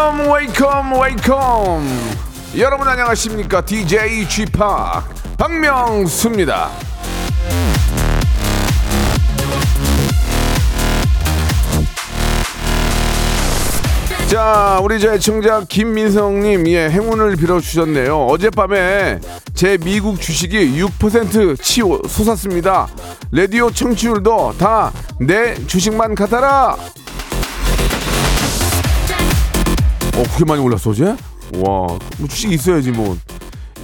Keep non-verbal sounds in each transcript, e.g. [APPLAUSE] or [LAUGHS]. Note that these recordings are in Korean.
welcome welcome welcome 여러분 안녕하십니까 DJ G Park 박명수입니다 자, 우리 저 애청자 김민성님, 예, 행운을 빌어주셨네요. 어젯밤에 제 미국 주식이 6%치 솟았습니다. 라디오 청취율도 다 내 주식만 같아라! 어, 그렇게 많이 올랐어, 어제? 와, 뭐 주식 있어야지, 뭐.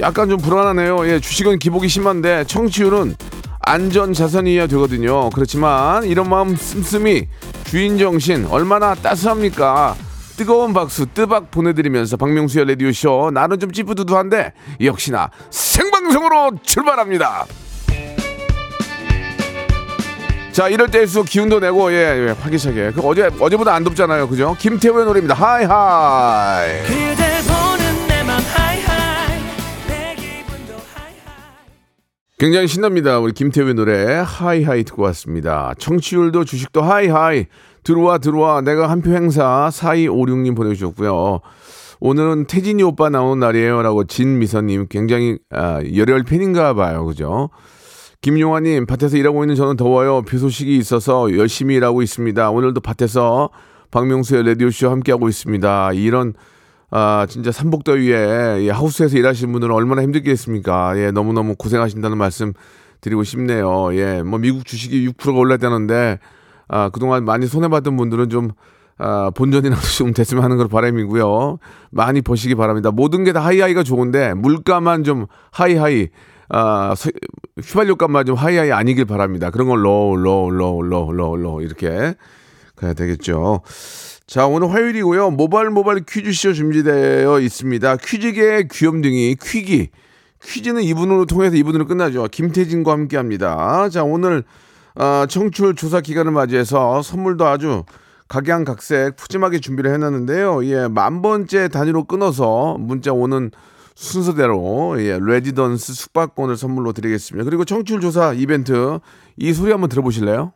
약간 좀 불안하네요. 예, 주식은 기복이 심한데, 청취율은 안전 자산이어야 되거든요. 그렇지만, 이런 마음 씀씀이 주인 정신 얼마나 따스합니까? 뜨거운 박수 뜨박 보내드리면서 박명수의 라디오쇼 나는 좀 찌뿌두두한데 역시나 생방송으로 출발합니다. 자 이럴 때일수록 기운도 내고 예, 예 활기차게. 그 어제 어제보다 안 덥잖아요. 그죠? 김태우의 노래입니다. high high. 기분도 high high. 굉장히 신납니다. 우리 김태우의 노래. high high 듣고 왔습니다. 청취율도 주식도 high high. 들어와 들어와. 내가 한 표 행사. 4256님 보내주셨고요. 오늘은 태진이 오빠 나오는 날이에요. 라고 진미선님. 굉장히 아, 열혈 팬인가 봐요. 그죠 김용화님 밭에서 일하고 있는 저는 더워요. 비 소식이 있어서 열심히 일하고 있습니다. 오늘도 밭에서 박명수의 라디오 쇼 함께하고 있습니다. 이런 아 진짜 삼복더위에 예, 하우스에서 일하시는 분들은 얼마나 힘들겠습니까? 예 너무 너무 고생하신다는 말씀 드리고 싶네요. 예 뭐 미국 주식이 6%가 올랐다는데 아 그동안 많이 손해 받은 분들은 좀 아, 본전이라도 좀 됐으면 하는 걸 바람이고요. 많이 버시기 바랍니다. 모든 게 다 하이하이가 좋은데 물가만 좀 high high 아, 서- 휘발유값만 좀 high high 아니길 바랍니다. 그런 건 low, low, low, low, low, low 이렇게 가야 되겠죠. 자, 오늘 화요일이고요. 모바일 모바일 퀴즈쇼 준비되어 있습니다. 퀴즈계의 귀염둥이 퀴기. 퀴즈는 이분으로 통해서 이분으로 끝나죠. 김태진과 함께 합니다. 자, 오늘 아, 청취율 조사 기간을 맞이해서 선물도 아주 각양각색 푸짐하게 준비를 해놨는데요. 예, 만 번째 단위로 끊어서 문자 오는 순서대로 예, 레지던스 숙박권을 선물로 드리겠습니다. 그리고 청취율 조사 이벤트 이 소리 한번 들어보실래요?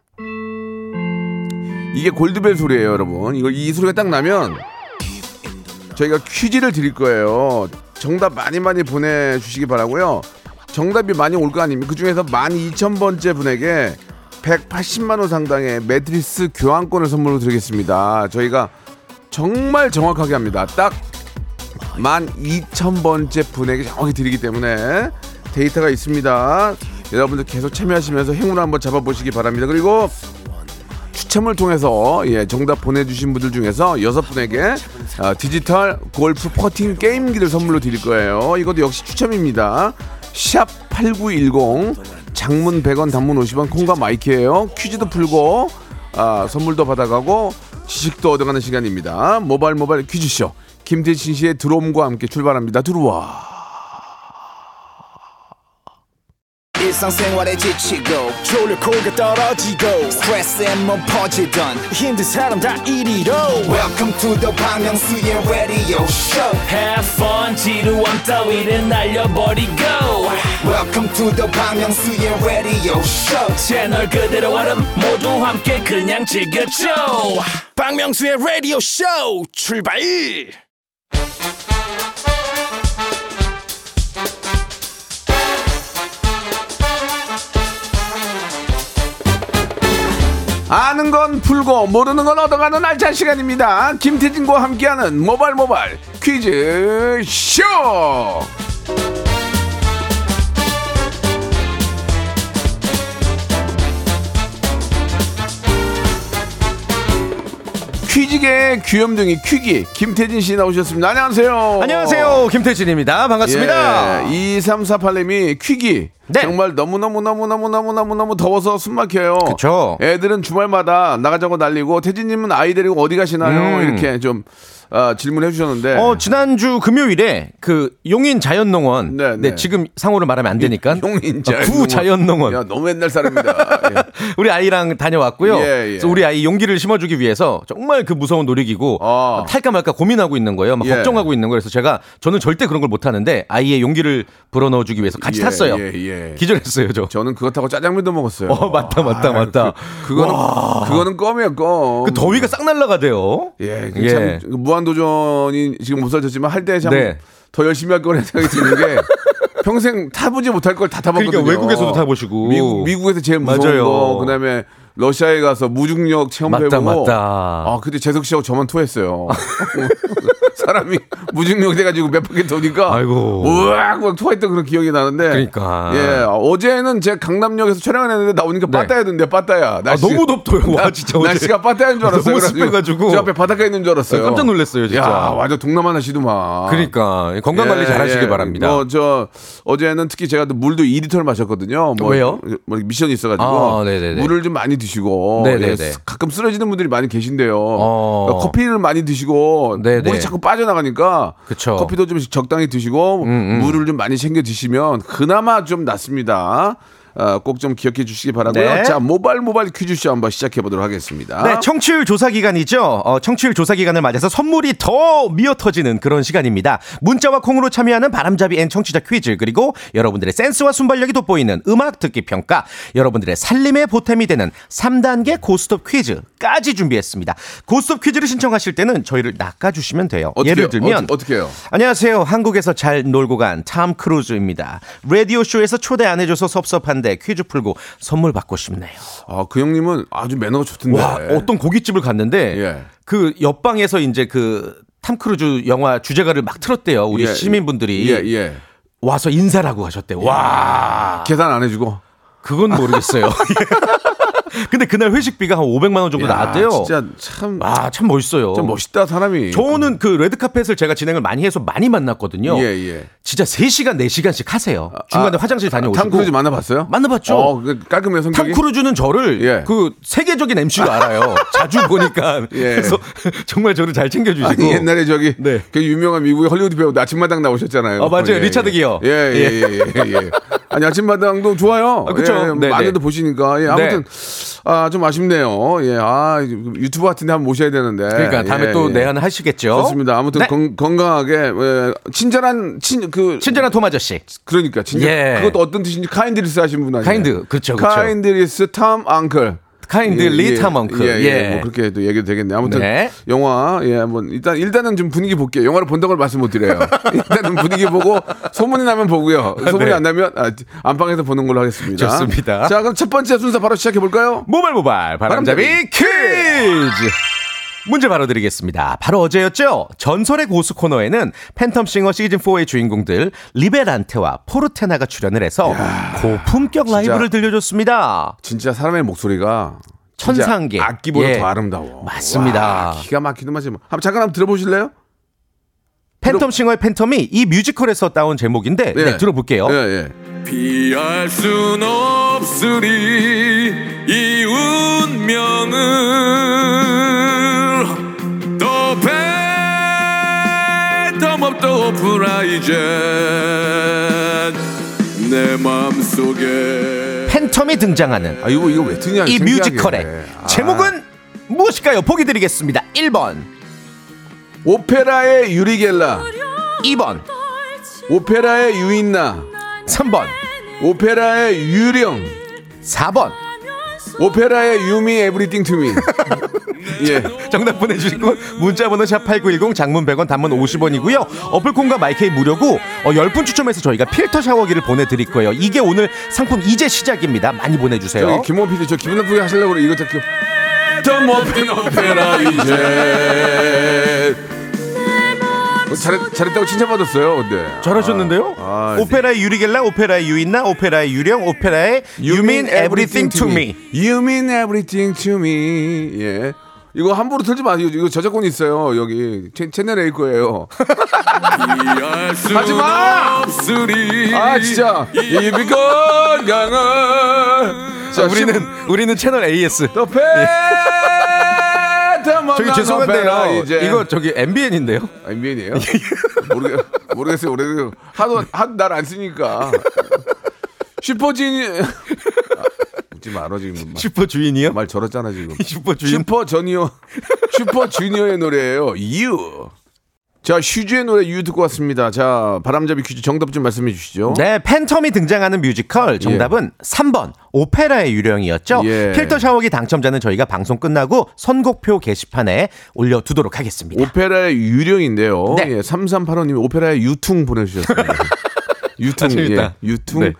이게 골드벨 소리예요, 여러분. 이거 이 소리가 딱 나면 저희가 퀴즈를 드릴 거예요. 정답 많이 많이 보내주시기 바라고요. 정답이 많이 올 거 아닙니까? 그 중에서 12,000번째 분에게 180만 원 상당의 매트리스 교환권을 선물로 드리겠습니다. 저희가 정말 정확하게 합니다. 딱 12,000번째 분에게 정확히 드리기 때문에 데이터가 있습니다. 여러분들 계속 참여하시면서 행운 한번 잡아보시기 바랍니다. 그리고 추첨을 통해서 예, 정답 보내주신 분들 중에서 여섯 분에게 아, 디지털 골프 퍼팅 게임기를 선물로 드릴 거예요. 이것도 역시 추첨입니다. 샵 8910 장문 100원 단문 50원 콩과 마이크예요. 퀴즈도 풀고 아, 선물도 받아가고 지식도 얻어가는 시간입니다. 모바일 모바일 퀴즈쇼 김태진 씨의 드롬과 함께 출발합니다. 들어와. 일상생활에 지치고, 졸려 코가 떨어지고, 스트레스에 몸 퍼지던, 힘든 사람 다 이리로. welcome to the Bang Myung-soo's radio show Have fun 지루함 따위를 날려버리고 welcome to the Bang Myung-soo's radio show 채널 그대로 얼음 모두 함께 그냥 즐겨줘 박명수의 radio show 출발 아는 건 풀고 모르는 건 얻어가는 알찬 시간입니다. 김태진과 함께하는 모바일 모바일 퀴즈 쇼. 퀴즈계의 귀염둥이 퀴기 김태진 씨 나오셨습니다. 안녕하세요. 안녕하세요. 김태진입니다. 반갑습니다. 예, 2348님이 퀴기 네. 정말 너무 너무 너무 너무 너무 너무 너무 더워서 숨 막혀요. 그쵸. 애들은 주말마다 나가자고 날리고 태진님은 아이 데리고 어디 가시나요? 음. 이렇게 좀 아, 질문해 주셨는데. 어, 지난주 금요일에 그 용인 자연농원. 네, 네, 네. 지금 상호를 말하면 안 되니까. 용인 어, 구 자연농원. 야 너무 옛날 사람이다. 예. [LAUGHS] 우리 아이랑 다녀왔고요. 예, 예. 그래서 우리 아이 용기를 심어주기 위해서 정말 그 무서운 놀이기구 아. 탈까 말까 고민하고 있는 거예요. 막 예. 걱정하고 있는 거예요. 그래서 제가 저는 절대 그런 걸 못 하는데 아이의 용기를 불어넣어주기 위해서 같이 예, 탔어요. 예, 예. 기절했어요, 저. 저는 그거 타고 짜장면도 먹었어요. 어, 맞다, 맞다, 맞다. 그, 그거는 그거는 껌이에요, 껌. 그 더위가 싹 날라가대요. 예, 예. 참 무한도전이 지금 못 살졌지만 할 때참더 네. 열심히 할 거라는 생각이 드는 게 [LAUGHS] 평생 타보지 못할 걸 다 타봤거든요. 그러니까 외국에서도 타보시고. 미국 미국에서 제일 무서운 맞아요. 거 그다음에 러시아에 가서 무중력 체험해보고 맞다, 맞다. 아 그때 재석 씨하고 저만 토했어요. [LAUGHS] 사람이 무중력 돼가지고 몇 바퀴 도니까 아이고. 우악 막 토했던 그런 기억이 나는데 그러니까. 예 어제는 제가 강남역에서 촬영을 했는데 나오니까 네. 빠따야던데 빠따야 날씨 너무 덥더요. 와, 진짜 어제. 날씨가 빠따인 줄 알았어요. 너무 습해가지고. 저 앞에 바닷가에 있는 줄 알았어요. 깜짝 놀랐어요, 진짜. 야 완전 동남아 날씨도만. 그러니까 건강 관리 예, 잘 하시길 예. 바랍니다. 뭐, 저, 어제는 특히 제가 또 물도 2리터를 마셨거든요. 뭐, 왜요? 뭐 미션이 있어가지고. 아, 네네네. 물을 좀 많이 드시고. 네네네. 예, 가끔 쓰러지는 분들이 많이 계신데요. 어. 그러니까 커피를 많이 드시고. 네네. 물이 자꾸 빠져나가니까. 그쵸. 커피도 좀 적당히 드시고. 음, 물을 좀 많이 챙겨 드시면 그나마 좀 낫습니다. 어, 꼭좀 기억해 주시기 바라고요. 네. 자, 모바일 모바일 퀴즈쇼 한번 시작해 보도록 하겠습니다. 네, 청취율 조사 기간이죠. 어, 청취율 조사 기간을 맞아서 선물이 더 미어 터지는 그런 시간입니다. 문자와 콩으로 참여하는 바람잡이 and 청취자 퀴즈 그리고 여러분들의 센스와 순발력이 돋보이는 음악 듣기 평가, 여러분들의 살림의 보탬이 되는 3단계 고스톱 퀴즈까지 준비했습니다. 고스톱 퀴즈를 신청하실 때는 저희를 낚아 주시면 돼요. 어떻게 예를? 들면 어, 어떻게 해요? 안녕하세요. 한국에서 잘 놀고 간 탐 크루즈입니다. 라디오 쇼에서 초대 안 해줘서 섭섭한데 퀴즈 풀고 선물 받고 싶네요. 아, 그 형님은 아주 매너가 좋던데. 와 어떤 고깃집을 갔는데 예. 그 옆방에서 이제 그 탐 크루즈 영화 주제가를 막 틀었대요. 우리 예, 시민분들이 예, 예. 와서 인사를 하고 가셨대요. 와 계산 안 해주고. 그건 모르겠어요. [LAUGHS] 근데 그날 회식비가 한 500만 원 정도 야, 나왔대요. 진짜 참, 아, 참 멋있어요. 좀 멋있다 사람이. 저는 그 레드카펫을 제가 진행을 많이 해서 많이 만났거든요. 예, 예. 진짜 3시간, 4시간씩 하세요. 중간에 아, 화장실 다녀오시고. 탐 크루즈 만나봤어요? 만나봤죠. 어, 그 깔끔해요 성격이. 탐 크루즈는 저를 예. 그 세계적인 MC로 알아요. [LAUGHS] 자주 보니까. 예. 그래서 정말 저를 잘 챙겨주시고. 아니 옛날에 저기 네. 그 유명한 미국의 헐리우드 배우 아침마당 나오셨잖아요. 어, 맞아요. 리차드 기어. 예예예 예, 예, 예. [LAUGHS] 아니 아침마당도 좋아요. 아, 그쵸. 예, 네, 많이들 네. 보시니까 예, 아무튼 아 좀 아쉽네요. 예, 아 유튜브 같은 데 한번 모셔야 되는데. 그러니까 다음에 예, 또 예. 내한 하시겠죠. 좋습니다. 아무튼 네. 건, 건강하게 예, 친절한 친 그 친절한 톰 아저씨. 그러니까 진짜 예. 그것도 어떤 뜻인지 kindness 하신 분 아니에요? kind, 그쵸, 그쵸. kindness 탐 uncle. 카인드리 탐 엉클. 예, 예. 예. 뭐 그렇게 또 얘기도 되겠네요. 아무튼 네. 영화 예, 한번 일단 일단은 좀 분위기 볼게요. 영화를 본다고 말씀 못 드려요. [LAUGHS] 일단은 분위기 보고 소문이 나면 보고요. 소문이 네. 안 나면 아, 안방에서 보는 걸로 하겠습니다. 좋습니다. 자, 그럼 첫 번째 순서 바로 시작해 볼까요? 모발 모발 바람잡이 바람잡이 퀴즈. 문제 바로 드리겠습니다. 바로 어제였죠. 전설의 고수 코너에는 팬텀싱어 시즌 4의 주인공들 리베란테와 포르테나가 출연을 해서 고품격 라이브를 들려줬습니다. 진짜 사람의 목소리가 진짜 천상계. 악기보다 예. 더 아름다워. 맞습니다. 와, 기가 막히는 맛이. 한번 잠깐 한번 들어보실래요? 팬텀싱어의 phantom이 이 뮤지컬에서 따온 제목인데 네, 들어볼게요. 예, 예. 피할 순 없으리 이 운명을 the phantom of the opera is there 내 맘속에 phantom이 등장하는 아 이거 이거 왜 듣냐? 이. 뮤지컬의 아. 제목은 무엇일까요? 보기 드리겠습니다. 1번, 오페라의 유리겔라, 2번, 오페라의 유인나, 3번, 오페라의 유령, 4번. 오페라의 you mean everything to me. 예. 정답 보내주시고 문자번호 샵8910 장문 100원 단문 50원이고요 어플콘과 마이케이 무료고 어, 10분 추첨해서 저희가 필터 샤워기를 보내드릴 거예요 이게 오늘 상품 이제 시작입니다 많이 보내주세요 김호 PD 저 기분 나쁘게 하시려고 그래. 이거 저더 모핀 오페라 이제. 어, 잘했, 잘했다고 칭찬받았어요, 근데. 잘하셨는데요 아, 오페라의 유리겔라 오페라의 유인나 오페라의 유령 오페라의 You mean everything to me You mean everything to me. 예. 이거 함부로 틀지 마세요. 이거 저작권이 있어요. 여기 채, 채널 A 거예요. 하지 마! 아 진짜 입이 건강은 자 우리는 우리는 채널 AS. 더 패. 저기 죄송한데요. 이거 저기 MBN인데요. MBN이에요? [LAUGHS] 모르겠, 모르겠어요. 오래돼서 하도 하도 날 안 쓰니까 슈퍼주니 아, 웃지 말어 지금 슈퍼 주인이요? 말 저렇잖아 지금 [LAUGHS] 슈퍼 주인. 슈퍼 저니어 슈퍼 주니어의 노래예요. U. 자 슈주의 노래 U 듣고 왔습니다. 자 바람잡이 퀴즈 정답 좀 말씀해 주시죠. 네, phantom이 등장하는 뮤지컬 정답은 3번 오페라의 유령이었죠. 예. 필터 샤워기 당첨자는 저희가 방송 끝나고 선곡표 게시판에 올려두도록 하겠습니다. 오페라의 유령인데요. 네. 예, 3385님이 오페라의 유퉁 보내주셨습니다. [LAUGHS] 유퉁, 맞습니다. 예, 유퉁. 네.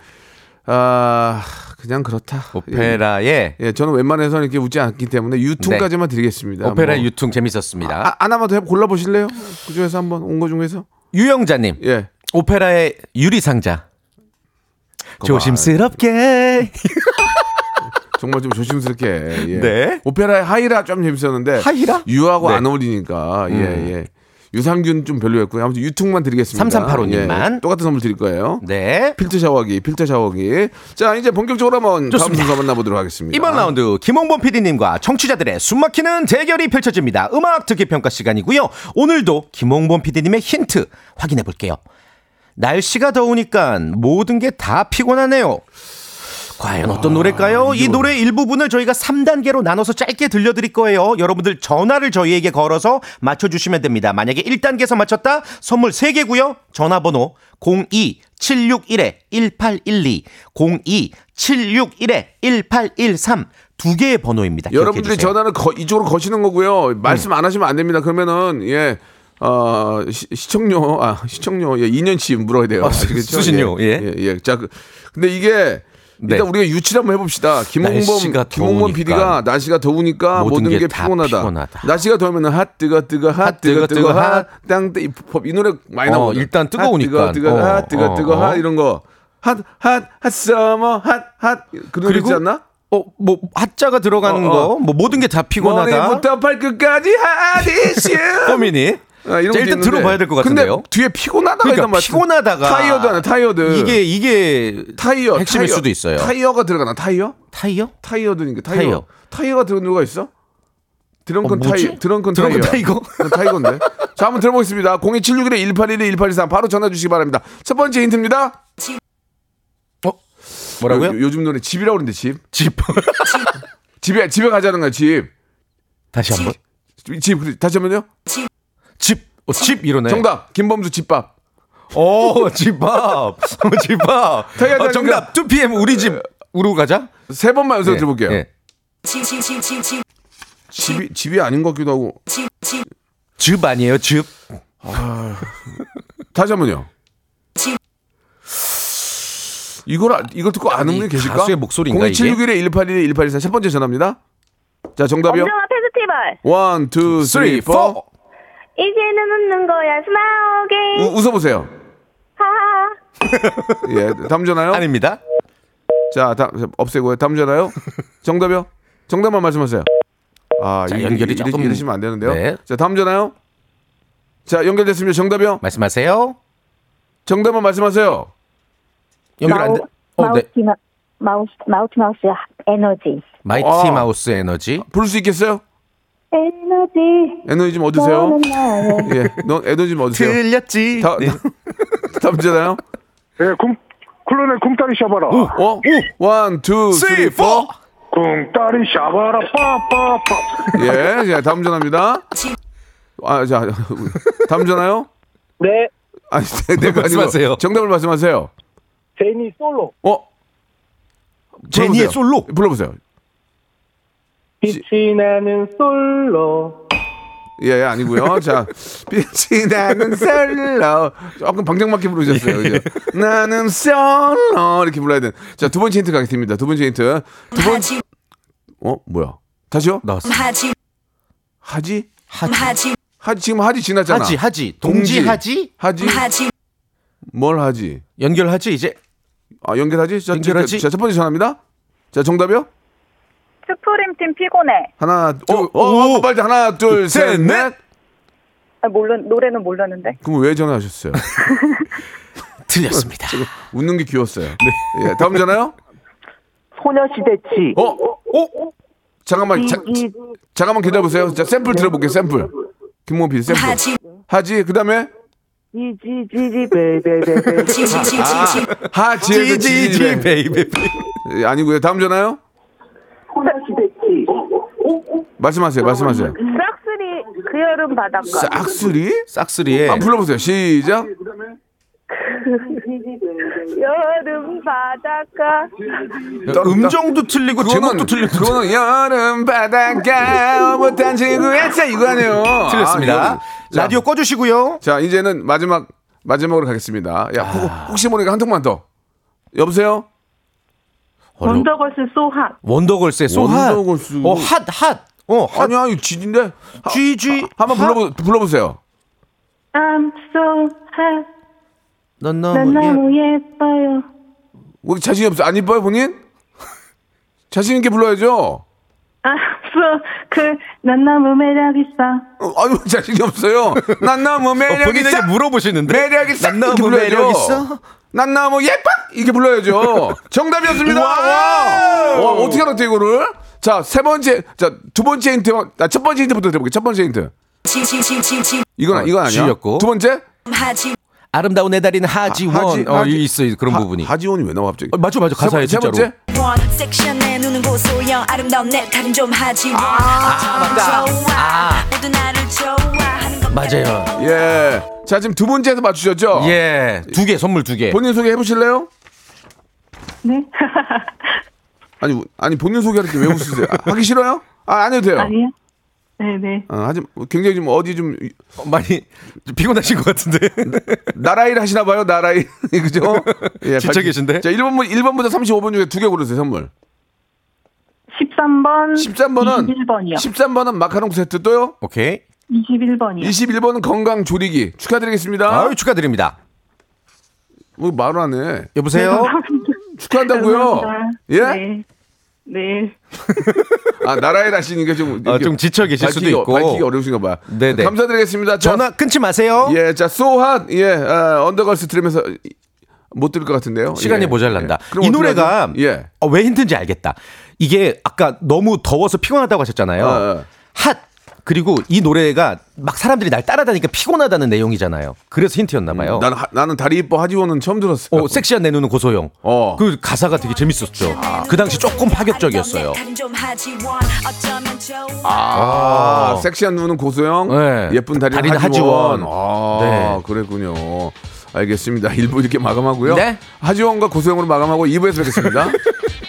아, 그냥 그렇다. 오페라의 예, 예, 저는 웬만해서는 이렇게 웃지 않기 때문에 유퉁까지만 드리겠습니다. 오페라 뭐. 유퉁 재밌었습니다. 아, 하나만 더 해- 골라 보실래요? 그 중에서 한번 온 거 중에서? 유영자님, 예. 오페라의 유리상자. 조심스럽게 정말 좀 조심스럽게. 예. 네. 오페라의 하이라 좀 재밌었는데. 하이라? 유하고 네. 안 어울리니까. 예, 예. 유산균 좀 별로였고요. 아무튼 유퉁만 드리겠습니다. 3385 님만. 예, 똑같은 선물 드릴 거예요. 네. 필터 샤워기, 필터 샤워기. 자, 이제 본격적으로 한번 다음. 순서 만나보도록 하겠습니다. 이번 라운드 김홍범 PD님과 청취자들의 숨막히는 대결이 펼쳐집니다. 음악 듣기 평가 시간이고요. 오늘도 김홍범 PD님의 힌트 확인해 볼게요. 날씨가 더우니까 모든 게 다 피곤하네요. 과연 어떤 노래일까요? 이 노래 일부분을 저희가 3단계로 나눠서 짧게 들려드릴 거예요. 여러분들 전화를 저희에게 걸어서 맞춰주시면 됩니다. 만약에 1단계에서 맞췄다? 선물 3개고요. 전화번호 02-761-1812, 02-761-1813 두 개의 번호입니다. 여러분들이. 전화를 거- 이쪽으로 거시는 거고요. 말씀 안 하시면 안 됩니다. 그러면은 예. 어, 시, 시청료, 아, 시청료, 예, 2년치 물어야 돼요. 아? 수신료, 예. 예, 예. 자, 그, 근데 이게, 네. 일단 우리가 유치를 한번 해봅시다. 김홍범, 김홍범. PD가 날씨가 더우니까 모든 모든, 게 게 다 피곤하다. 피곤하다. 날씨가 더우면 핫, 뜨거, 뜨거, 핫, 핫, 뜨거, 뜨거, 뜨거, 뜨거, 핫, 땅, 뜨, 이, 법- 이 노래 많이 어, 나오거든. 일단 뜨거우니까. 핫, 뜨거, 뜨거, 어, 핫, 뜨거, 어, 뜨거, 어. 핫, 이런 거. hot, hot, hot, summer, hot, hot. 그 노래 있지 않나? 어, 뭐 하자가 들어가는 어, 어. 거, 뭐 모든 게 다 피곤하다. 머리부터 발끝까지 hot issue. 고민이. 아, 이런 일단 있는데. 들어봐야 될 것 같은데요. 근데 뒤에 피곤하다가 그러니까 말이야. 피곤하다가 타이어도 하나 타이어드. 이게 이게 타이어 핵심일 타이어. 수도 있어요. 타이어가 들어가나 타이어? 타이어? 타이어드니까 타이어. 타이어. 타이어. 가 들어간 누가 있어? 드렁큰 어? 타이어. 드렁큰 드렁큰 타이어. 타이거? 어, [LAUGHS] 타이거인데. 자, 한번 들어보겠습니다. 02761 181 1823 바로 전화 주시기 바랍니다. 첫 번째 힌트입니다. 뭐라고요? 요, 즘 노래 집이라고 그러는데 집. 집. [LAUGHS] 집에 집에 가자는 거야, 집. 다시 한 번. 집 그래, 다시 한번요. 집. 어, 집 이러네. 정답. 김범수 집밥. 오, 집밥. 어, 집밥. 타이어 어, 정답. 2PM 우리 집 우로 가자. 세 번만 연속 예, 들어볼게요. 예. 집이 집이 아닌 것 같기도 하고. 집 아니에요, 집. 다시 한번요. 이걸 아- 이걸 듣고 아는 이 분이 계실까? 가수의 목소리인가, 0761에 181 184첫 번째 전화입니다. 자 정답이요. 엄정화 페스티벌 one, two, three, four. 이제는 웃는 거야 smile 우- 웃어보세요. 하하 예, 다음 전화요. 아닙니다. 자, 다, 없애고요. 다음 전화요. 정답이요. 정답만 말씀하세요. 아, 자, 이- 연결이 이- 조금- 이러시면 안 되는데요. 네. 자, 다음 전화요. 자, 연결됐습니다. 정답이요. 말씀하세요. 정답만 말씀하세요. 연결 안 돼. 어, 네. 마우스 마우스 마우스 마우스 에너지 마이티 아. 마우스 에너지. 부를 수 있겠어요? 에너지 에너지 좀 얻으세요. [LAUGHS] 예, 너 에너지 좀 얻으세요. 틀렸지. 다, 네. 다음 전화요. [LAUGHS] 예, 쿵, 클론의 쿵따리 샤바라. 어? one, two, three, four. 쿵따리 샤바라, 빠빠빠. 예, 자, 다음 전화입니다. 아, 자, 다음 전화요? 네, 아니, 내가 말씀하세요. 정답을 말씀하세요. 제니 솔로. 어? 제니의 불러보세요. 솔로. 불러보세요. 빛이 나는 솔로. 예, 예, 아니고요. [LAUGHS] 자, 빛이 나는 솔로. 조금 방정맞게 부르셨어요. 그죠? 나는 솔로. 이렇게 불러야 돼. 자, 두 번째 힌트 가겠습니다. 두 번째 힌트. 두 번, 어, 뭐야? 다시요? 나왔어. 하지? 하지. 하지, 지금 하지 지났잖아. 하지, 하지. 동지 하지? 하지? 뭘 하지? 연결하지, 이제. 아, 연결하지? 자, 연결하지? 자, 첫 번째 전화입니다. 자, 정답이요? 스프림팀 피곤해. 하나, 둘, 어, 어, 어, 오. 빨리 하나, 둘, 셋, 셋, 넷. 넷. 아, 몰라, 노래는 몰랐는데. 그럼 왜 전화하셨어요? [LAUGHS] 틀렸습니다. 웃는 게 귀여웠어요. 예, 다음 전화요? 소녀시대 치. 어? 어? 잠깐만, 자, 잠깐만 기다려보세요. 자, 샘플 들어볼게요, 샘플. 김모 PD 샘플. 하지. 하지, 그 다음에? 지지지지 베베베베. 하지에서 지지지 지지배. 베이베. 예, 아니고요. 다음 전화요? 소녀시대 치. 말씀하세요, 말씀하세요. 싹쓸이 그 여름 바닷가. 싹쓸이? 싹쓸이에 아, 불러보세요. 시작. [LAUGHS] 여름 바닷가. 음정도 틀리고 제목도 틀리고 그거는 [LAUGHS] 여름 바닷가 못한 지구에서 이거 아니에요. 틀렸습니다. 아, 라디오 꺼주시고요. 자, 이제는 마지막 마지막으로 가겠습니다. 야, 혹- 아. 혹시 모르니까 한 통만 더. 여보세요? 원더걸스 So Hot. 원더걸스의 So Hot. 원더걸스. 어, 핫, 핫. 어, 핫. 아니야, 이거 Gee Gee인데. 하- GG. 한번 불러보 불러보세요. I'm so hot. 넌난 너무 예. 너무 예뻐요. 뭐 자신이 없어? 안 이뻐요, 본인? [LAUGHS] 자신 있게 불러야죠. So 그, 난 너무 매력 있어. 어, 아유, 자신이 없어요. 난 너무 매력 본인에게 있어. 물어보시는데. 매력 있어. 난 이렇게 너무 불러야죠. 매력 있어. 난 너무 예뻐. 이렇게 불러야죠. 정답이었습니다. 와. 와, 어떻게 알았대 이거를? 자, 세 번째, 자, 두 번째 힌트, 아, 첫 번째 힌트부터 드려볼게요. 첫 번째 힌트. 이건 어, 이건 아니야. G였고. 두 번째? 아름다운 내 달인 하지원. 하지- 어, 하지- 있어요. 그런 하- 부분이. 하지원이 왜 나와 갑자기? 어, 맞죠, 맞죠. 가사에 세, 번- 세 진짜로. 번째? 원내 눈은 고소영 아름다운 내 달인 좀 하지 아, 맞다. 좋아 아. 모두 나를 좋아하는 것 맞아요. 예. 자, 지금 두 번째에서 맞추셨죠? 예. 두 개, 선물 두 개. 본인 소개 해 보실래요? 네? [LAUGHS] 아니, 아니 본인 소개할 때 왜 웃으세요? 아, 하기 싫어요? 아, 안 해도 돼요. 아니요. 네네. 어, 하지 굉장히 좀 어디 좀 어, 많이 좀 피곤하신 것 같은데. [LAUGHS] 나라일 하시나 봐요, 나라일. [LAUGHS] 그죠? 예, 지쳐 계신데? 자, 1번, 1번부터 35번 중에 두 개 고르세요, 선물. 13번. 13번은 21번이요. 13번은 마카롱 세트 또요. 오케이. 21번이요. 21번은 건강 조리기. 축하드리겠습니다. 아유, 축하드립니다. 뭐 말을 안 해. 여보세요? [LAUGHS] 축하한다고요. 예? 네. 네. [LAUGHS] 아, 나라일 하시니까 좀 어, 이렇게 좀 지쳐 계실 수도 밝히기- 있고. 밝히기 어려우신가 봐요. 네네. 감사드리겠습니다. 자, 전화 끊지 마세요. 예, 자, 소핫, 예, 아, 언더걸스 들으면서 이- 못 들을 것 같은데요. 시간이 예, 모자란다. 예. 그럼 이? 노래가 예. 어, 왜 힌트인지 알겠다. 이게 아까 너무 더워서 피곤하다고 하셨잖아요. 어, 어. 핫 그리고 이 노래가 막 사람들이 날 따라다니까 피곤하다는 내용이잖아요. 그래서 힌트였나 봐요. 나는 하- 나는 다리 이뻐 하지원은 처음 들었어요. 어, 섹시한 내 눈은 고소영. 어. 그 가사가 되게 재밌었죠. 그 당시 조금 파격적이었어요. 좋아 아, 어. 섹시한 눈은 고소영, 네. 예쁜 다리는 다리는 하지원. 하지원. 아, 네. 그랬군요. 알겠습니다. [LAUGHS] 1부 이렇게 마감하고요. 네. 하지원과 고소영으로 마감하고 2부에서 뵙겠습니다. [LAUGHS]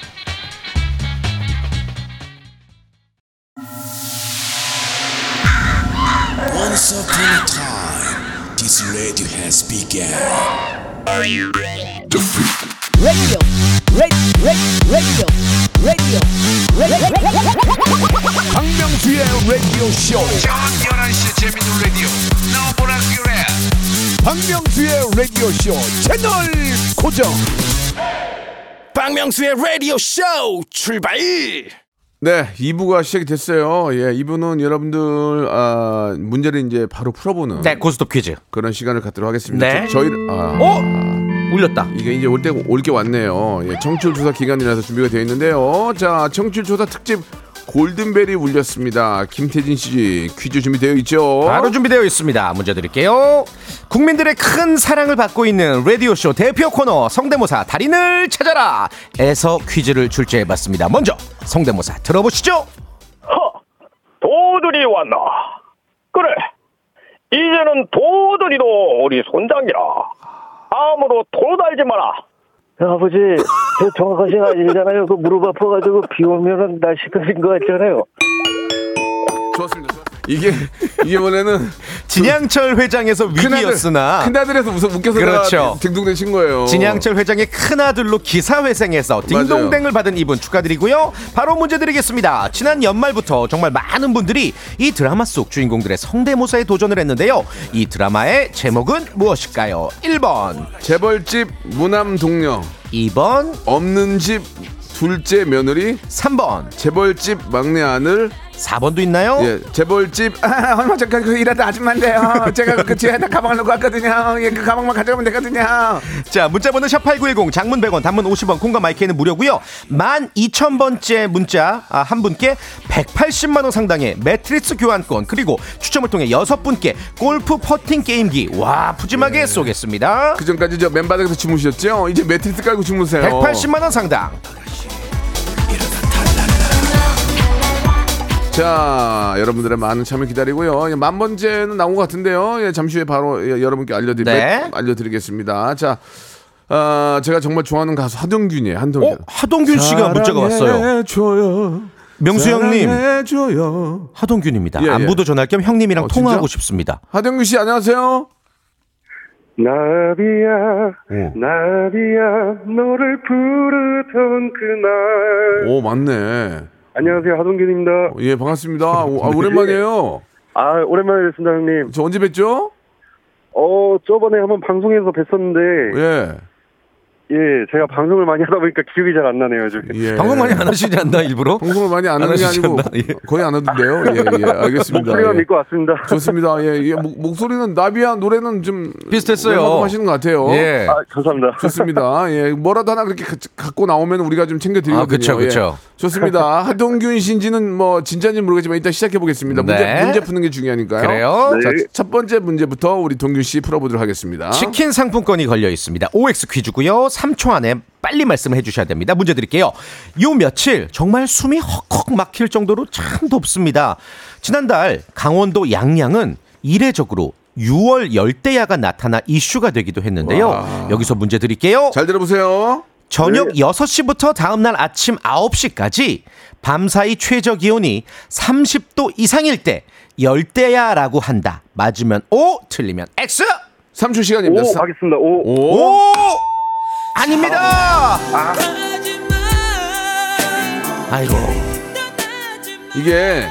radio has begun. 박명수의 라디오 쇼. 저녁 11시 재밌는 라디오. 너보라 그래. 박명수의 라디오 쇼 채널 고정. 박명수의 라디오 쇼 출발. 네, 2부가 시작이 됐어요. 예, 2부는 여러분들 아, 문제를 이제 바로 풀어보는 네, 고스톱 퀴즈. 그런 시간을 갖도록 하겠습니다. 네. 저, 저희 아, 어? 울렸다. 이게 이제 올 때 올 게 왔네요. 예, 청취율 조사 기간이라서 준비가 되어 있는데요. 자, 청취율 조사 특집 골든벨이 울렸습니다. 김태진 씨 퀴즈 준비되어 있죠? 바로 준비되어 있습니다. 문제 드릴게요. 국민들의 큰 사랑을 받고 있는 라디오쇼 대표 코너 성대모사 달인을 찾아라 에서 퀴즈를 출제해봤습니다. 먼저 성대모사 들어보시죠. 도들이 왔나? 그래. 이제는 도들이도 우리 손장이라. 아무로 달지 마라. 아버지, 저 정확하신 아니잖아요. 그 무릎 아파가지고 비 오면은 날씨까진 것 같잖아요. 좋았습니다. 이게 이게 원래는 [LAUGHS] 진양철 회장에서 위기였으나 큰아들 에서 웃어 웃겨서 그렇죠. 딩동댕 친 거예요. 진양철 회장의 큰아들로 기사회생에서 딩동댕을 받은 이분 축하드리고요. 바로 문제 드리겠습니다. 지난 연말부터 정말 많은 분들이 이 드라마 속 주인공들의 성대모사에 도전을 했는데요. 이 드라마의 제목은 무엇일까요? 1번, 재벌집 무남 동료 2번, 없는 집 둘째 며느리 3번, 재벌집 막내 아들 4번도 있나요? 예 재벌집 아, 얼마 전까지 그 일하던 아줌마인데요 [LAUGHS] 제가 그 집에다 가방을 놓고 왔거든요 예, 그 가방만 가져가면 되거든요 자, 문자번호 샵 8910 장문 100원, 단문 50원, 콩과 마이크는 무료고요. 12,000번째 문자 아, 한 분께 180만 원 상당의 매트리스 교환권 그리고 추첨을 통해 여섯 분께 골프 퍼팅 게임기 와 푸짐하게 쏘겠습니다. 그 전까지 저 맨바닥에서 주무셨죠 이제 매트리스 깔고 주무세요 180만 원 상당. 자, 여러분들의 많은 참여 기다리고요. 예, 만 번째는 나온 것 같은데요. 예, 잠시 후에 바로 예, 여러분께 알려드리, 네. 알려드리겠습니다. 자, 아, 제가 정말 좋아하는 가수 하동균이에요. 한동균. 어, 하동균 씨가 문자가 왔어요. 사랑해줘요. 명수 형님, 사랑해줘요. 하동균입니다. 예, 예. 안부도 전할 겸 형님이랑 어, 통화하고 진짜? 싶습니다. 하동균 씨 안녕하세요. 나비야, 오. 나비야, 너를 부르던 그날. 오, 맞네. 안녕하세요, 하동균입니다. 예, 반갑습니다. 오, 아, 오랜만이에요. [LAUGHS] 아, 오랜만에 뵙습니다, 형님. 저 언제 뵀죠? 어, 저번에 한번 방송에서 뵀었는데, 예. 예, 제가 방송을 많이 하다 보니까 기억이 잘 안 나네요, 지금. 예. 방송 많이 안 하시지 않나 일부러? 방송을 많이 안 안 하는 게 아니고 않나? 예. 거의 안 하던데요. 예, 예. 알겠습니다. 목소리만 예. 믿고 왔습니다. 좋습니다. 예, 예. 목, 목소리는 나비야 노래는 좀 비슷했어요. 하시는 것 같아요. 예. 아, 감사합니다. 좋습니다. 예, 뭐라도 하나 그렇게 가- 갖고 나오면 우리가 좀 챙겨드리거든요. 아, 그쵸. 예. 좋습니다. 하동균 씨인지는 뭐 진짜인지 모르겠지만 일단 시작해 보겠습니다. 문제, 네. 문제 푸는 게 중요하니까요. 그래요? 자, 네. 첫 번째 문제부터 우리 동균 씨 풀어보도록 하겠습니다. 치킨 상품권이 걸려 있습니다. OX 퀴즈고요. 3초 안에 빨리 말씀을 해주셔야 됩니다. 문제 드릴게요. 요 며칠 정말 숨이 헉헉 막힐 정도로 참 덥습니다. 지난달 강원도 양양은 이례적으로 6월 열대야가 나타나 이슈가 되기도 했는데요. 와. 여기서 문제 드릴게요. 잘 들어보세요. 저녁 6시부터 다음날 아침 9시까지 밤사이 최저 기온이 30도 이상일 때 열대야라고 한다. 맞으면 O, 틀리면 X. 3초 시간입니다. 오, 사- 하겠습니다. 오. 오. 오! 아닙니다. 아이고. 이게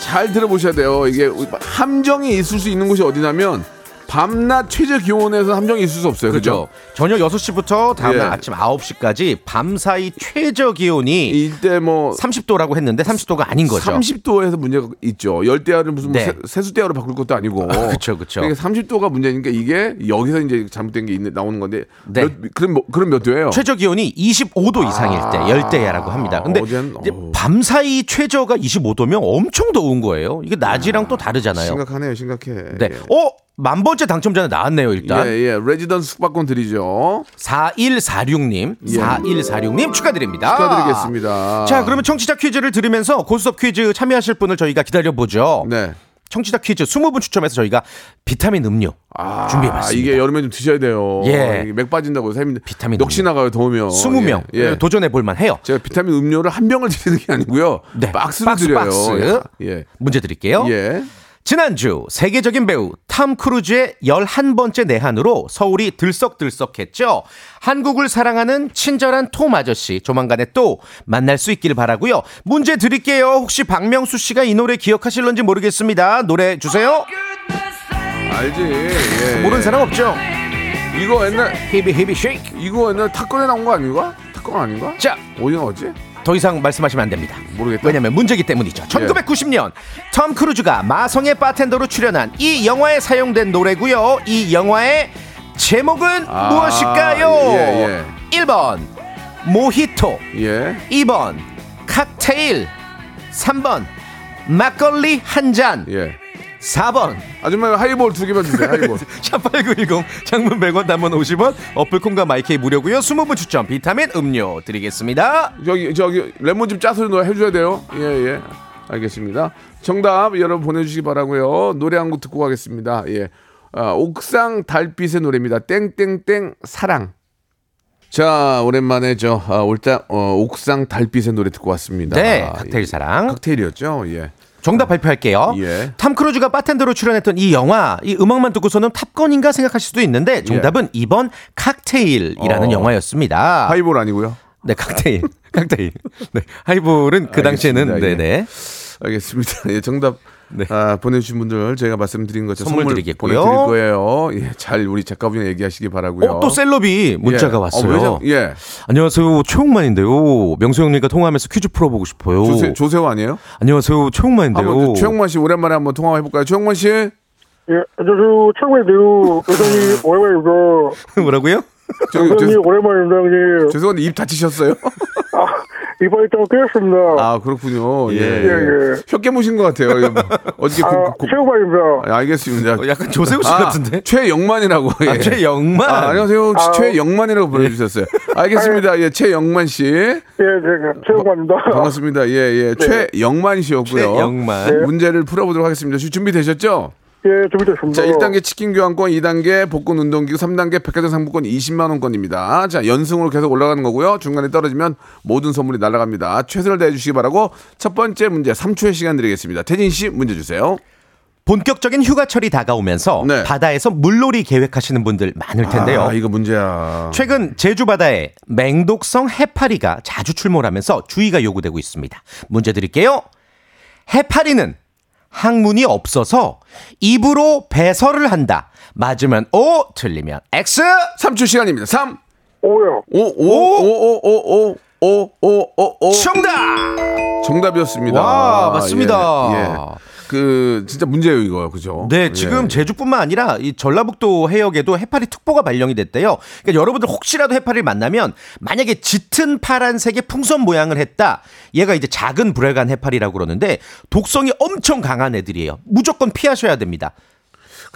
잘 들어보셔야 돼요. 이게 함정이 있을 수 있는 곳이 어디냐면 밤낮 최저 기온에서 함정이 있을 수 없어요. 그죠. 저녁 6시부터 다음날 예. 아침 9시까지 밤 사이 최저 기온이 이때 뭐 30도라고 했는데 30도가 아닌 거죠. 30도에서 문제가 있죠. 열대야를 무슨 뭐 네. 세- 세수대야로 바꿀 것도 아니고. 그쵸, 그쵸. 그러니까 30도가 문제니까 이게 여기서 이제 잘못된 게 있는, 나오는 건데. 네. 몇, 그럼 뭐, 그럼 몇 도예요? 최저 기온이 25도 이상일 때 열대야라고 합니다. 근데 아. 어우. 밤사이 최저가 25도면 엄청 더운 거예요. 이게 낮이랑 또 다르잖아요. 심각하네요, 심각해. 네. 어, 만 번째 당첨자는 나왔네요, 일단. 예, 예. 레지던스 숙박권 드리죠. 4146님, 예. 4146님 축하드립니다. 축하드리겠습니다. 자, 그러면 청취자 퀴즈를 들으면서 고스톱 퀴즈 참여하실 분을 저희가 기다려보죠. 네. 청취자 퀴즈 20분 추첨해서 저희가 비타민 음료 아, 준비해봤습니다. 이게 여름에 좀 드셔야 돼요. 예. 맥 빠진다고 힘- 비타민 음료. 나가요, 더우면. 20명 예. 예. 도전해 볼 만 해요. 제가 비타민 음료를 한 병을 [LAUGHS] 드리는 게 아니고요. 네. 박스로 박스, 드려요. 박스. 예. 문제 드릴게요. 예. 지난주 세계적인 배우 탐 크루즈의 11번째 내한으로 서울이 들썩들썩했죠. 한국을 사랑하는 친절한 톰 아저씨 조만간에 또 만날 수 있길 바라고요. 문제 드릴게요. 혹시 박명수 씨가 이 노래 기억하실런지 모르겠습니다. 노래 주세요. 알지. 예. 모르는 사람 없죠? 이거 옛날 히비 히비 쉐이크. 이거 옛날 탁건에 나온 거 아닌가? 탁건 아닌가? 자, 어디가 어지? 더 이상 말씀하시면 안 됩니다. 모르겠다. 왜냐면 문제기 때문이죠. 1990년 톰 크루즈가 마성의 바텐더로 출연한 이 영화에 사용된 노래고요. 이 영화의 제목은 아, 무엇일까요? 예, 1번 모히토, 예. 2번 칵테일, 3번 막걸리 한 잔, 예. 4번 아줌마 하이볼 두 개만 주세요. 하이볼. [LAUGHS] 샵8910 장문 100원 단문 50원 어플 콩과 마이케이 무료고요. 20분 추첨 비타민 음료 드리겠습니다. 저기 저기 레몬즙 짜서 넣어 해줘야 돼요. 예 예. 알겠습니다. 정답 여러분 보내주시기 바라고요. 노래 한 곡 듣고 가겠습니다. 예. 아, 옥상 달빛의 노래입니다. 땡땡땡 사랑. 자 오랜만에 저 아, 올자 어, 옥상 달빛의 노래 듣고 왔습니다. 네, 아, 칵테일 예. 사랑. 칵테일이었죠. 예. 정답 발표할게요. 예. 탐 크루즈가 바텐더로 출연했던 이 영화, 이 음악만 듣고서는 Top Gun인가 생각하실 수도 있는데 정답은 2번 칵테일이라는 어. 영화였습니다. 하이볼 아니고요. 네, 칵테일. [LAUGHS] 칵테일. 네. 하이볼은 그 당시에는 알겠습니다. 예. 네네. 알겠습니다. 예, 정답 네. 아, 보내주신 분들 저희가 말씀드린 것처럼 선물 선물, 드리겠고요. 보내드릴 거예요. 예, 잘 우리 작가분이 얘기하시기 바라고요. 어, 또 celeb이 문자가 예. 왔어요. 어? 예. 안녕하세요. 최홍만인데요. 명수 형님과 통화하면서 퀴즈 풀어보고 싶어요. 조세, 조세호 아니에요? 안녕하세요. 최홍만인데요. 한번 최홍만 씨 오랜만에 한번 통화 해 볼까요? 최영만 씨. 예, 안녕하세요. 최고인데요. 여전히 [LAUGHS] 오랜만입니다. [LAUGHS] 뭐라고요? 저, 오랜만입니다, 형님. 죄송한데 입 다치셨어요? [LAUGHS] 이번 일정 끝났습니다. 아 그렇군요. 예. 예, 예. 혀 깨무신 것 같아요. 예, 뭐, 어저께 아, 고, 고, 최고만입니다. 아, 알겠습니다. 어, 약간 조세호 씨 아, 같은데? 최영만이라고. 예. 아, 최영만. 아, 안녕하세요. 아, 최영만이라고 보내주셨어요. 알겠습니다. 예, 최영만 씨. 예, 네, 최고만입니다. 반갑습니다. 예, 예. 최영만 씨였고요. 최영만. 문제를 풀어보도록 하겠습니다. 준비되셨죠? 예, 준비됐습니다. 자, 1단계 치킨 교환권, 2단계 복근 운동기구, 3단계 백화점 상품권 20만 원권입니다. 자, 연승으로 계속 올라가는 거고요. 중간에 떨어지면 모든 선물이 날아갑니다. 최선을 다해 주시기 바라고 첫 번째 문제 3초의 시간 드리겠습니다. 태진 씨 문제 주세요. 본격적인 휴가철이 다가오면서 네. 바다에서 물놀이 계획하시는 분들 많을 텐데요. 아, 이거 문제야. 최근 제주 바다에 맹독성 해파리가 자주 출몰하면서 주의가 요구되고 있습니다. 문제 드릴게요. 해파리는 항문이 없어서 입으로 배설을 한다. 맞으면 O, 틀리면 X. 3초 시간입니다. 3 오요. 5 5 5 5 5 5 5 5 5 정답! 정답이었습니다. 와, 맞습니다. 예, 예. 그 진짜 문제예요, 이거. 그죠? 네, 지금 예. 제주뿐만 아니라 이 전라북도 해역에도 해파리 특보가 발령이 됐대요. 그러니까 여러분들 혹시라도 해파리를 만나면 만약에 짙은 파란색의 풍선 모양을 했다. 얘가 이제 작은 불알간 해파리라고 그러는데 독성이 엄청 강한 애들이에요. 무조건 피하셔야 됩니다.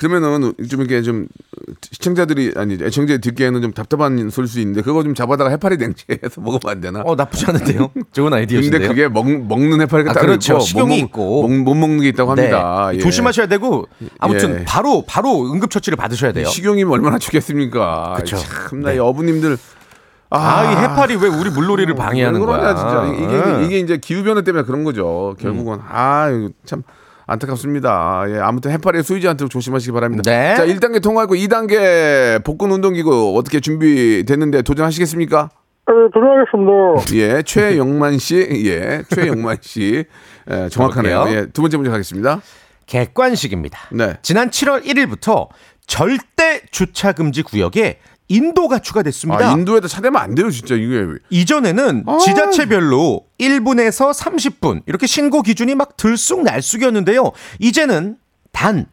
그러면은 좀 이렇게 좀 시청자들이 아니 애청자들이 듣기에는 좀 답답한 소리일 수 있는데 그거 좀 잡아다가 해파리 냉채해서 [LAUGHS] 먹으면 안 되나? 어, 나쁘지 않은데요. 좋은 아이디어인데요. 근데 그게 먹, 먹는 해파리가 아, 따로 그렇죠. 있고 식용이 못, 먹- 있고. 먹, 못 먹는 게 있다고 합니다. 네. 예. 조심하셔야 되고 아무튼 예. 바로 바로 응급처치를 받으셔야 돼요. 식용이면 얼마나 좋겠습니까? 그쵸. 참나 네. 이 어부님들 아, 이 해파리 왜 우리 물놀이를 방해하는 왜 거야? 그러냐, 진짜 이게 음. 이게 이제 기후 변화 때문에 그런 거죠. 결국은 아 이거 참 안타깝습니다. 예, 아무튼 해파리에 쏘이지 않도록 조심하시기 바랍니다. 네. 자, 1단계 통과하고 2단계 복근 운동기구 어떻게 준비됐는데 도전하시겠습니까? 예, 도전하겠습니다. 예, 최영만 씨, 예, 최영만 씨, 예, 정확하네요. 예, 두 번째 문제 가겠습니다. 객관식입니다. 네. 지난 7월 1일부터 절대 주차 금지 구역에 인도가 추가됐습니다. 아, 인도에다 차대면 안 돼요, 진짜 이게. 이전에는 아. 지자체별로 1분에서 30분 이렇게 신고 기준이 막 들쑥날쑥이었는데요. 이제는 단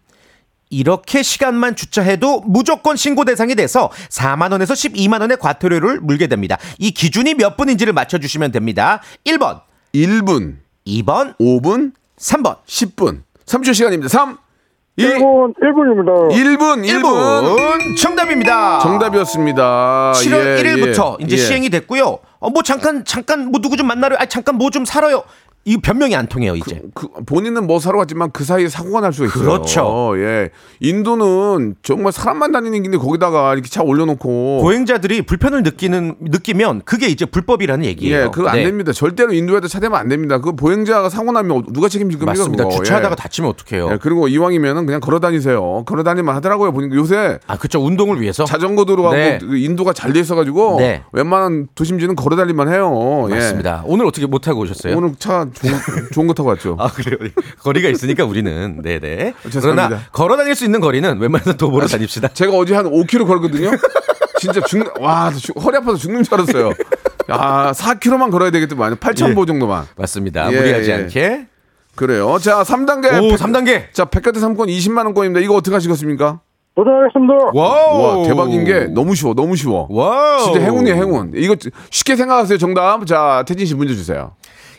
이렇게 시간만 주차해도 무조건 신고 대상이 돼서 4만 원에서 12만 원의 과태료를 물게 됩니다. 이 기준이 몇 분인지를 맞춰 주시면 됩니다. 1번, 1분, 2번, 5분, 3번. 10분. 3초 시간입니다. 3, 2, 1분, 1분입니다. 1분, 1분. 1분 정답입니다. 정답이었습니다. 7월 예, 1일부터 예, 이제 예. 시행이 됐고요. 어, 뭐 잠깐 잠깐 뭐 누구 좀 만나러 아 잠깐 뭐 좀 사러요. 이 변명이 안 통해요, 이제. 그, 본인은 뭐 사러 갔지만 그 사이에 사고가 날 수가 있어요. 그렇죠. 예. 인도는 정말 사람만 다니는 길인데 거기다가 이렇게 차 올려놓고. 보행자들이 불편을 느끼는 느끼면 그게 이제 불법이라는 얘기예요. 예, 그거 안 네. 됩니다. 절대로 인도에다 차대면 안 됩니다. 그 보행자가 사고 나면 누가 책임질 겁니까? 맞습니다. 그거? 주차하다가 예. 다치면 어떡해요? 예, 그리고 이왕이면은 그냥 걸어 다니세요. 걸어 다니면 하더라고요. 보니까 요새 아, 그쵸. 운동을 위해서. 자전거 도로가 네. 뭐 인도가 잘 돼 있어가지고 네. 웬만한 도심지는 걸어 다니만 해요. 예. 맞습니다. 오늘 어떻게 못 타고 오셨어요? 오늘 차 좋은, 좋은 거 타고 왔죠. 아 그래요. 거리가 있으니까 우리는 네네. 죄송합니다. 그러나 걸어 다닐 수 있는 거리는 웬만해서 도보로 다닙시다. 제가 어제 한 5km 걸거든요. 진짜 죽, 와, 죽- 허리 아파서 죽는 줄 알았어요. 야, 4km만 걸어야 되겠더만. 8,000보 정도만. 맞습니다. 예, 무리하지 예. 않게. 그래요. 자, 3단계. 오, 3단계. 자, 백화점 상권 20만원권입니다. 이거 어떻게 하시겠습니까? 도전하겠습니다. Wow. 와, 대박인 게 너무 쉬워, 너무 쉬워. Wow. 진짜 행운이에요, 행운. 이거 쉽게 생각하세요, 정답. 자, 태진 씨 문제 주세요.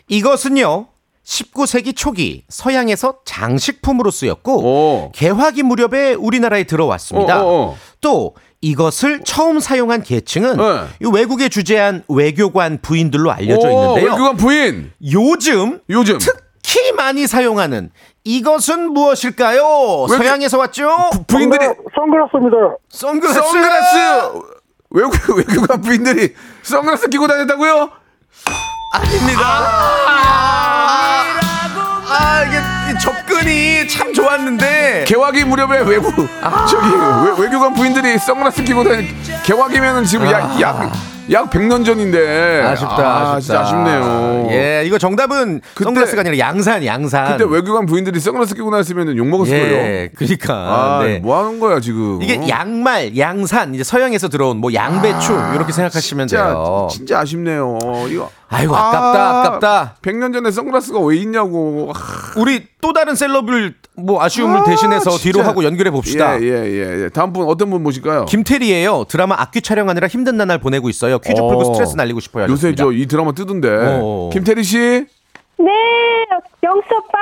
이것은요. 19세기 초기 서양에서 장식품으로 쓰였고 오. 개화기 무렵에 우리나라에 들어왔습니다. 어, 어, 어. 또 이것을 처음 사용한 계층은 네. 이 외국에 주재한 외교관 부인들로 알려져 오, 있는데요. 외교관 부인. 요즘 요즘. 특히 많이 사용하는 이것은 무엇일까요? 외교- 서양에서 왔죠? 부인들이 정답, 선글라스입니다. 선글라스. 선글라스 외국 외국관 부인들이 선글라스 끼고 다녔다고요? 아 이게 이 접근이 참 좋았는데 개화기 무렵에 외국 저기 외, 외교관 부인들이 선글라스 끼고 다니 개화기면은 지금 약, 약 약 100년 전인데. 아쉽다, 아, 아쉽다. 진짜 아쉽네요. 예, 이거 정답은 그때- 선글라스가 아니라 양산, 양산. 그때 외교관 부인들이 선글라스 끼고 나왔으면 욕 먹었을 거예요. 예, 그러니까. 아, 네. 뭐 하는 거야, 지금. 이게 양말, 양산, 이제 서양에서 들어온 뭐 양배추 이렇게 생각하시면 아, 진짜, 돼요. 진짜 아쉽네요. 이거. 아이고 아깝다, 아깝다. 100년 전에 선글라스가 왜 있냐고. 아, 우리 또 다른 셀럽을 뭐 아쉬움을 아, 대신해서 진짜. 뒤로 하고 연결해 봅시다. 예, 예, 예, 예. 다음 분 어떤 분 모실까요? 김태리예요. 드라마 악귀 촬영하느라 힘든 나날 보내고 있어요. 퀴즈 풀고 어. 스트레스 날리고 싶어요. 요새. 저 이 드라마 뜨던데. 어. 김태리 씨? 네, 영수 오빠.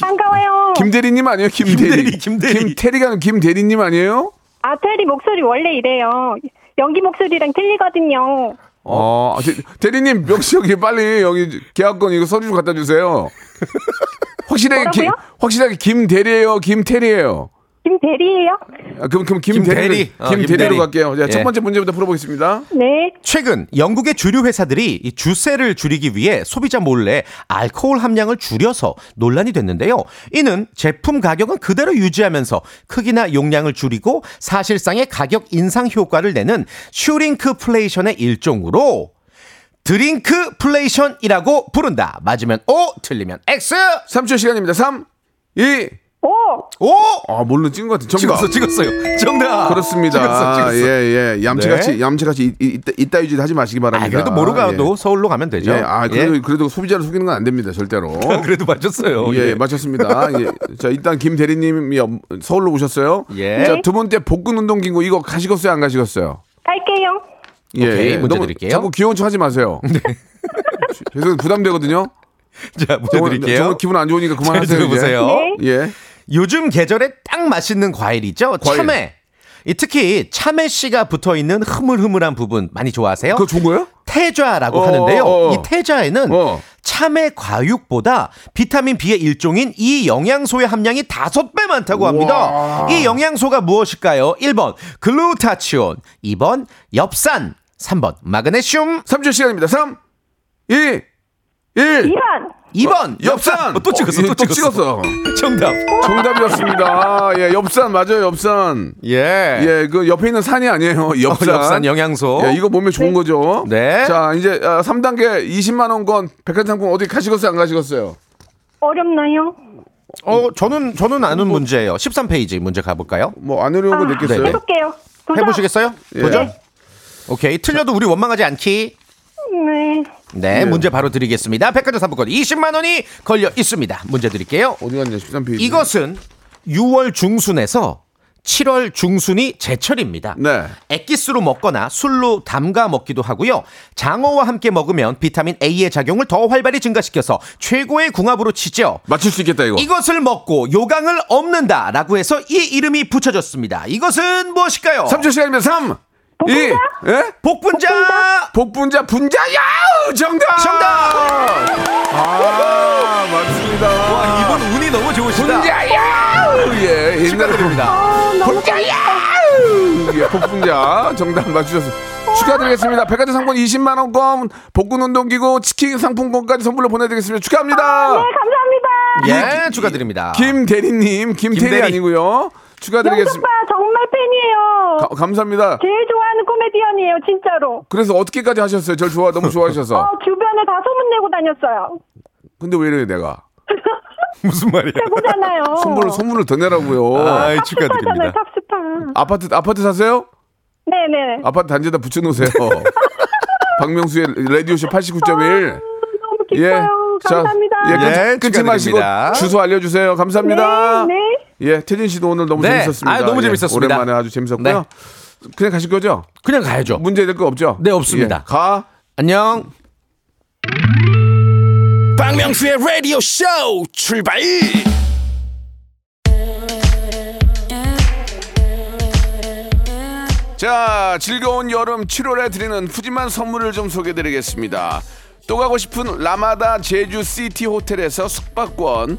반가워요. 김대리님 아니에요? 김대리. 김대리, 김대리. 김태리가 김대리님 아니에요? 아, 테리 목소리 원래 이래요. 연기 목소리랑 틀리거든요. 어, 대, 대리님 역시 여기 빨리 여기 계약건 이거 서류 좀 갖다 주세요. [LAUGHS] 확실하게 김, 뭐라고요? 확실하게 김 대리예요, 김태리예요. 김대리예요? 아, 그럼 그럼 김대리. 김대리, 어, 김대리로 김대리. 갈게요. 자, 첫 예. 번째 문제부터 풀어보겠습니다. 네. 최근 영국의 주류 회사들이 이 주세를 줄이기 위해 소비자 몰래 알코올 함량을 줄여서 논란이 됐는데요. 이는 제품 가격은 그대로 유지하면서 크기나 용량을 줄이고 사실상의 가격 인상 효과를 내는 shrinkflation의 일종으로 drinkflation이라고 부른다. 맞으면 O, 틀리면 X. 3초 시간입니다. 3, 2, 오! O. 아, 뭘로 찍은 것 같아. 정답. 찍었어, 찍었어요. 정답. 그렇습니다. 찍었어, 찍었어. 예, 예. 얌체같이, 네. 얌체같이 이- 이- 이따, 이따위질 하지 마시기 아, 바랍니다. 그래도 모르고 가도 예. 서울로 가면 되죠. 예, 아, 그래도, 그래도 소비자를 속이는 건 안 됩니다. 절대로. 예. [LAUGHS] 그래도 맞췄어요. 예, 맞췄습니다. 예. 자, 일단 김 대리님이 엄- 서울로 오셨어요. 예. 자, 두 번째 복근 운동 기구 이거 가시겠어요, 안 가시겠어요? 갈게요. 예. 오케이, 예. 문제 너무 드릴게요. 자꾸 귀여운 척 하지 마세요. [LAUGHS] 네. 죄송 부담되거든요. [LAUGHS] 자, 문제 드릴게요. 정말 기분 안 좋으니까 잘 그만하세요. 들어보세요. 네. 예. 요즘 계절에 딱 맛있는 과일이죠. 과일. 참외. 이 특히 참외 씨가 붙어 있는 흐물흐물한 부분 많이 좋아하세요? 그거 좋은 거예요? 태좌라고 어, 하는데요. 어, 어. 이 태좌에는 어. 참외 과육보다 비타민 B의 일종인 이 영양소의 함량이 다섯 배 많다고 합니다. 와. 이 영양소가 무엇일까요? 1번 글루타치온, 2번 엽산, 3번 마그네슘, 3초 시간입니다. 3, 2, 1. 2번. 2번 엽산! 어, 또 찍었어, 어, 또, 또 찍었어. 찍었어. 정답. 정답이었습니다. 예, 엽산 맞아요, 엽산. 예. 예, 그 옆에 있는 산이 아니에요. 엽산. 어, 엽산 영양소. 예, 이거 몸에 좋은 거죠. 네. 자, 이제 아, 3단계 20만 원권 백화점 상품 어디 가시겠어요, 안 가시겠어요? 어렵나요? 어, 저는 저는 아는 문제예요. 13페이지 문제 가 볼까요? 뭐 안 어려운 거 아, 냈겠어요? 네네. 해볼게요. 도전. 해보시겠어요? 예. 도전. 오케이. 틀려도 우리 원망하지 않기. 네. 네, 네. 문제 바로 드리겠습니다. 백화점 상품권 20만 원이 걸려 있습니다. 문제 드릴게요. 어디 갔냐? 13페이지. 이것은 6월 중순에서 7월 중순이 제철입니다. 네. 액기스로 먹거나 술로 담가 먹기도 하고요. 장어와 함께 먹으면 비타민 A의 작용을 더 활발히 증가시켜서 최고의 궁합으로 치죠. 맞출 수 있겠다 이거. 이것을 먹고 요강을 없는다라고 해서 이 이름이 붙여졌습니다. 이것은 무엇일까요? 3초 시간이면 3, 복분자? 이, 예? 예? 복분자! 복분자, 분자야! 정답! 정답! 아, 맞습니다. 와, 이분 운이 너무 좋으시다. 분자야! 예, 축하드립니다. 복분자야! 아, 예, 복분자. 정답 맞추셨습니다. 축하드리겠습니다. 백화점 상품 20만 원권, 복근 운동기구, 치킨 상품권까지 선물로 보내드리겠습니다. 축하합니다. 아, 네, 감사합니다. 예, 예, 축하드립니다. 김대리님, 김대리. 아니고요. 축하드리겠습니다. 오빠 정말 팬이에요. 가- 감사합니다. 제일 좋아하는 코미디언이에요, 진짜로. 그래서 어떻게까지 하셨어요? 절 좋아, 너무 좋아하셔서. [LAUGHS] 어, 주변에 다 소문내고 다녔어요. 근데 왜 이래요, 내가? [LAUGHS] 무슨 말이에요? 최고잖아요. [LAUGHS] 선물, 선물을 더 내라고요. 아이, 탑스타잖아요, 축하드립니다. 탑스타. 아파트, 아파트 사세요? 네네. 아파트 단지에다 붙여놓으세요. 박명수의 라디오쇼 89.1. 너무 기뻐요. 감사합니다. 예, 끊, 예, 끊지 마시고 축하드립니다. 주소 알려주세요. 감사합니다. 네, 네. 예, 태진 씨도 오늘 너무 네. 재밌었습니다. 아유, 너무 예, 재밌었습니다. 오랜만에 아주 재밌었고요. 그냥 가실 거죠? 그냥 가야죠. 문제 될 거 없죠? 네, 없습니다. 예, 가. 안녕. 박명수의 라디오 쇼 출발 자, 즐거운 여름 7월에 드리는 푸짐한 선물을 좀 소개드리겠습니다. 또 가고 싶은 라마다 제주 시티 호텔에서 숙박권,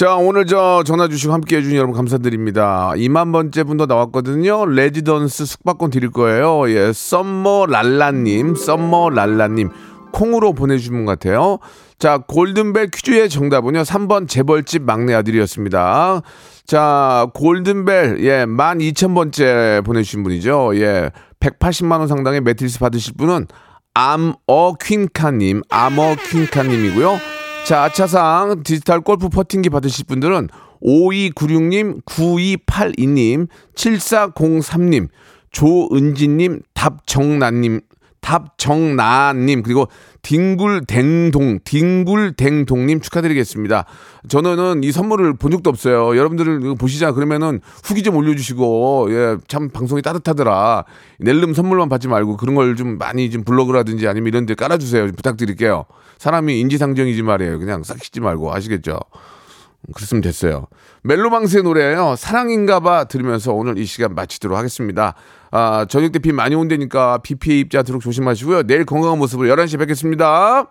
자, 오늘 저 전화 주시고 함께 해주신 여러분 감사드립니다. 2만 번째 분도 나왔거든요. 레지던스 숙박권 드릴 거예요. 예, summer 랄라님, summer 랄라님. 콩으로 보내주신 분 같아요. 자, 골든벨 퀴즈의 정답은요. 3번 재벌집 막내 아들이었습니다. 자, 골든벨, 예, 12,000번째 보내주신 분이죠. 예, 180만원 상당의 매트리스 받으실 분은 I'm a 퀸카님, I'm a 퀸카님이고요. 자, 아차상 디지털 골프 퍼팅기 받으실 분들은 5296님, 9282님, 7403님, 조은지님, 답정란님, 답정나님, 그리고 딩굴댕동, 딩굴댕동님 축하드리겠습니다. 저는 이 선물을 본 적도 없어요. 여러분들 이거 보시자. 그러면은 후기 좀 올려주시고, 예, 참 방송이 따뜻하더라. 낼름 선물만 받지 말고 그런 걸 좀 많이 좀 블로그라든지 아니면 이런 데 깔아주세요. 좀 부탁드릴게요. 사람이 인지상정이지 말이에요. 그냥 싹시지 말고 아시겠죠? 그랬으면 됐어요. 멜로망스의 노래예요. 사랑인가봐 들으면서 오늘 이 시간 마치도록 하겠습니다. 아, 저녁 때 비 많이 온다니까 비 피해 입지 않도록 조심하시고요. 내일 건강한 모습으로 11시에 뵙겠습니다.